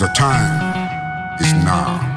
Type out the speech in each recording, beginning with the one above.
The time, is now.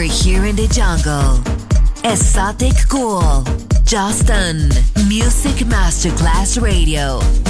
Over here in the jungle. Exotic Cool. Justin. Music Masterclass Radio.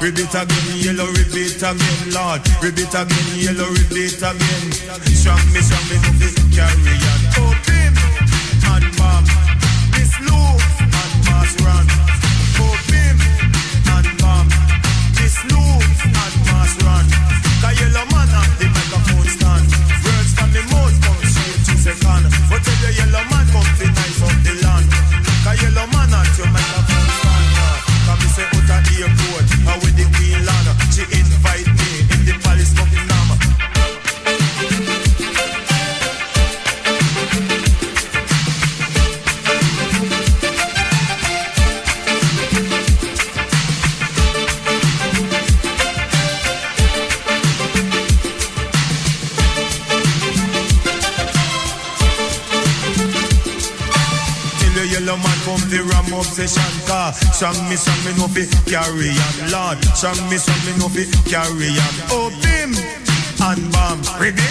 Again, Lord. Rib it again, yellow, rib it again, Lord. Rib it again, yellow, rib it again. Strong Song me, song me no fi carry on, Lord. Song me, song me no fi carry on. Oh, bim and bam, ready?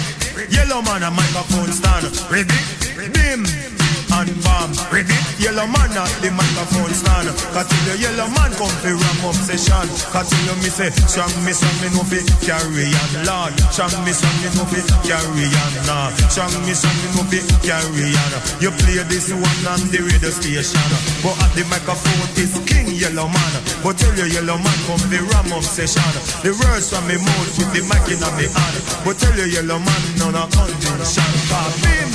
Yellow man a microphone stand, ready? Bim and bam, ready? Yellow man at the microphone stand. Cause the yellow man come fi ram obsession. Cause till you me say, song me, song me no fi carry on, Lord. Song me, song me no fi carry on, nah. Song me, song me no fi carry on. You play this one on the radio station, but at the microphone is King Yellow Man. But tell you yellow man come the ram obsession. The words from me mouth with the mic in my hand. But tell you yellow man none of condition. Bim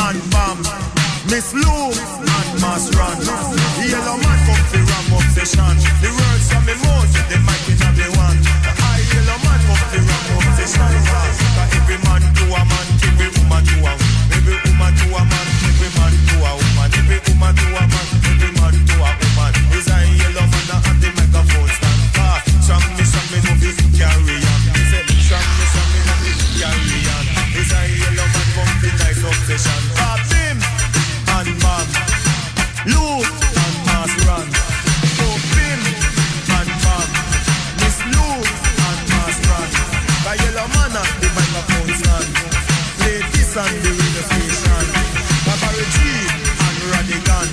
and bam. Miss Lou and Mass Ran. Yellow man come the ram obsession. The words from me mouth with the mic in my hand. I yellow man come the ram obsession. Cause every man to a man, every woman to a every woman to a man, every man to a woman, every woman to a man, The radio station. Babari G and Radigan.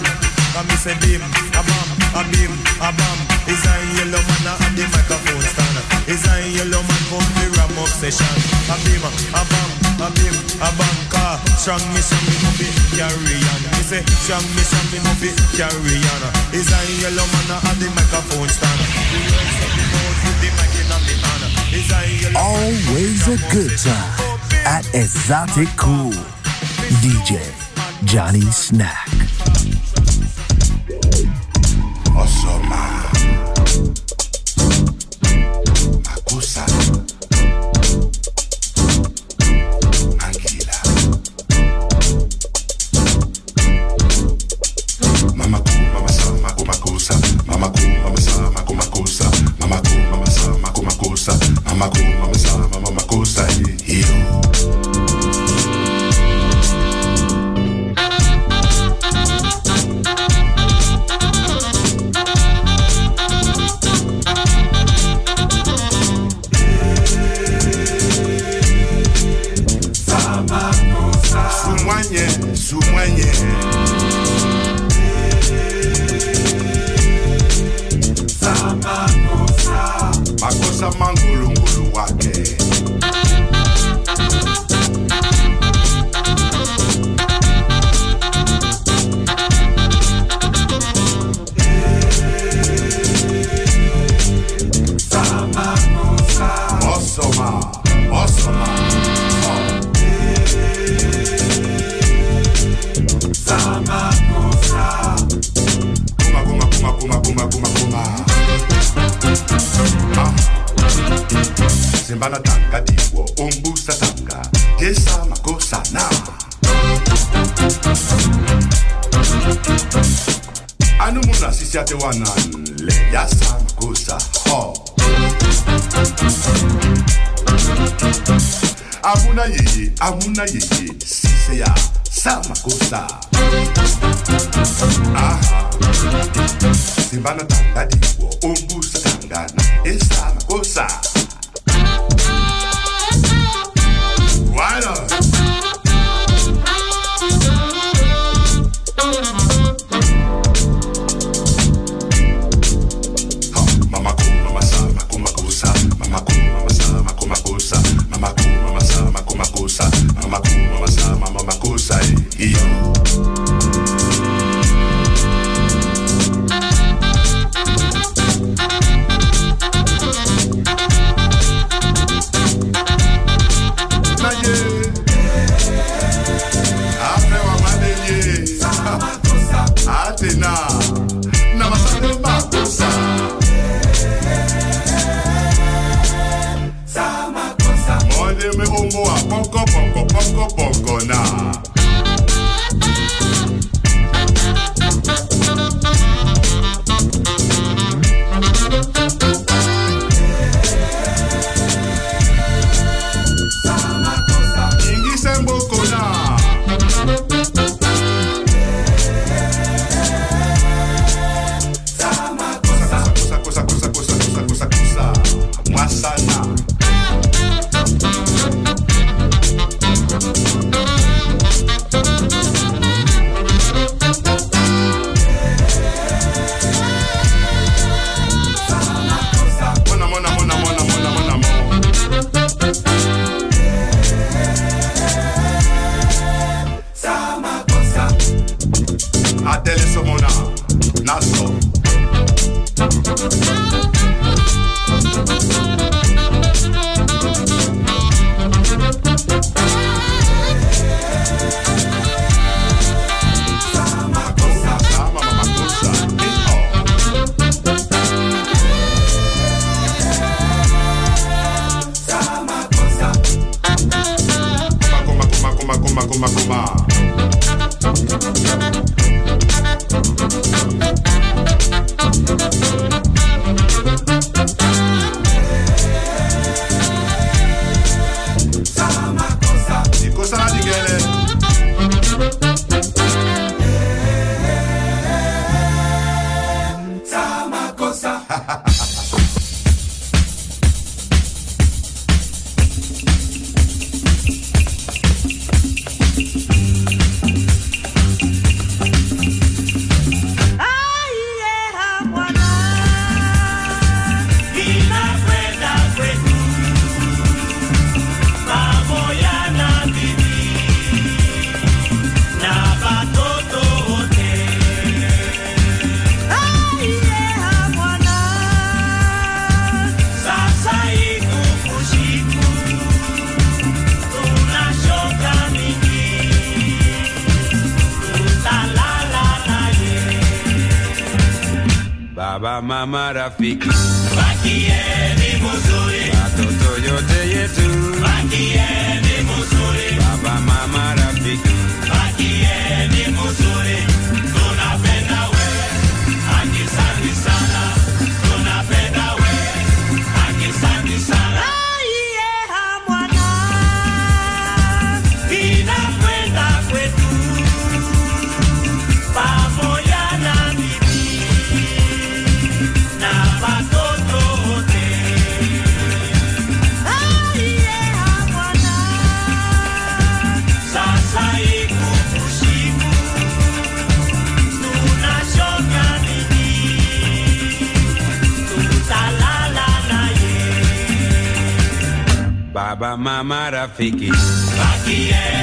Come me say bim, a bam, a bim, a bam. Is a yellow man at the microphone stand. Is a yellow man come the ram obsession. A bim, a bam, a bim, a bam. Car strong me, strong me be carry on. Me say strong me, strong me be carry on. Is a yellow man at the microphone stand. The words of the mouth with Always a good time at Exotic Cool. DJ Johnny Snack. simbanatanga diwo umbusatanga yesa makosana anu muna sisi ate wanan le yasa makosa ho. Amuna yeye amuna yeye sise ya sama kosa aha simbanatanga diwo umbusatanga na esama kosa trafic fique. Aqui é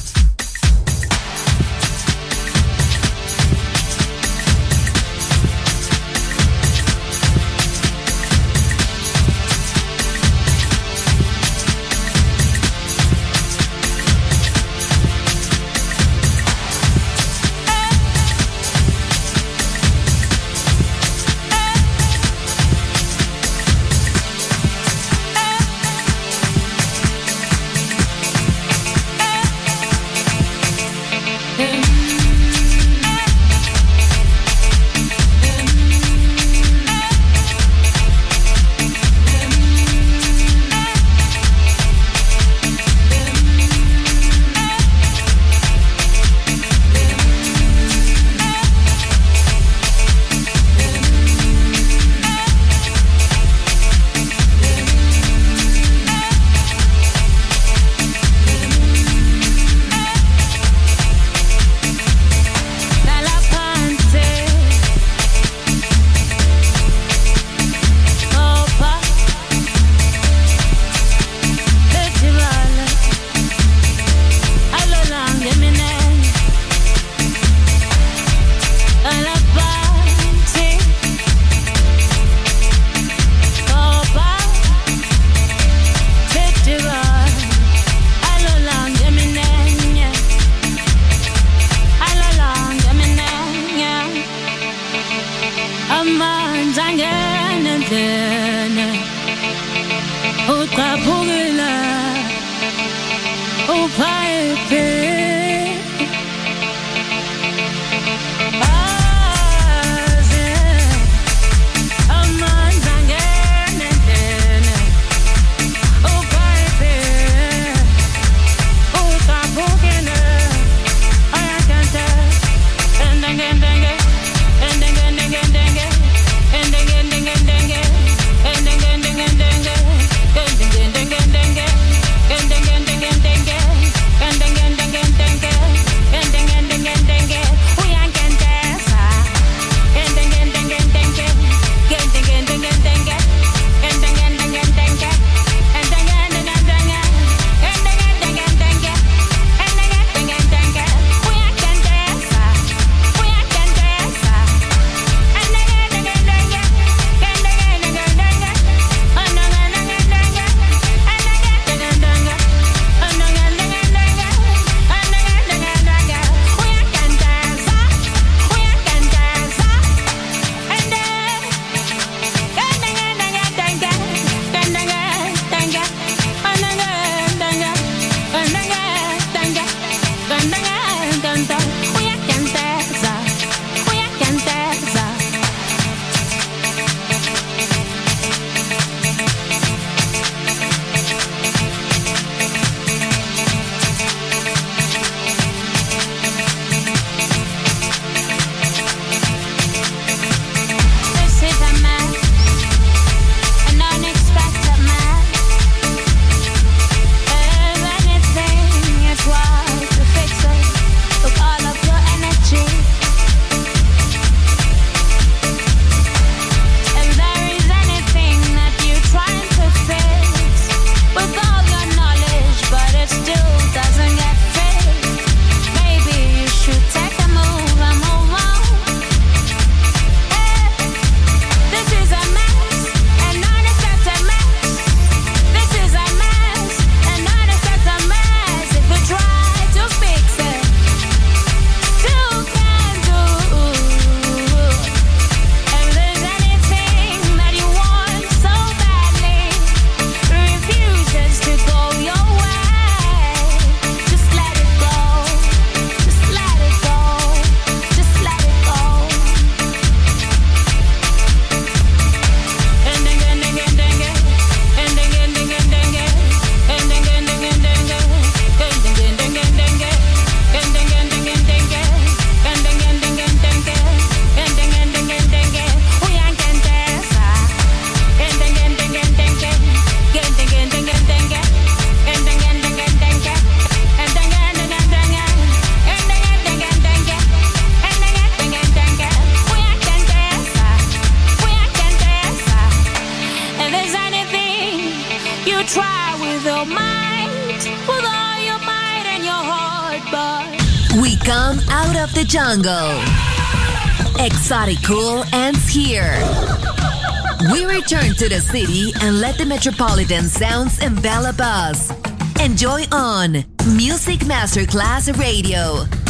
To the city and let the metropolitan sounds envelop us. Enjoy on Music Masterclass Radio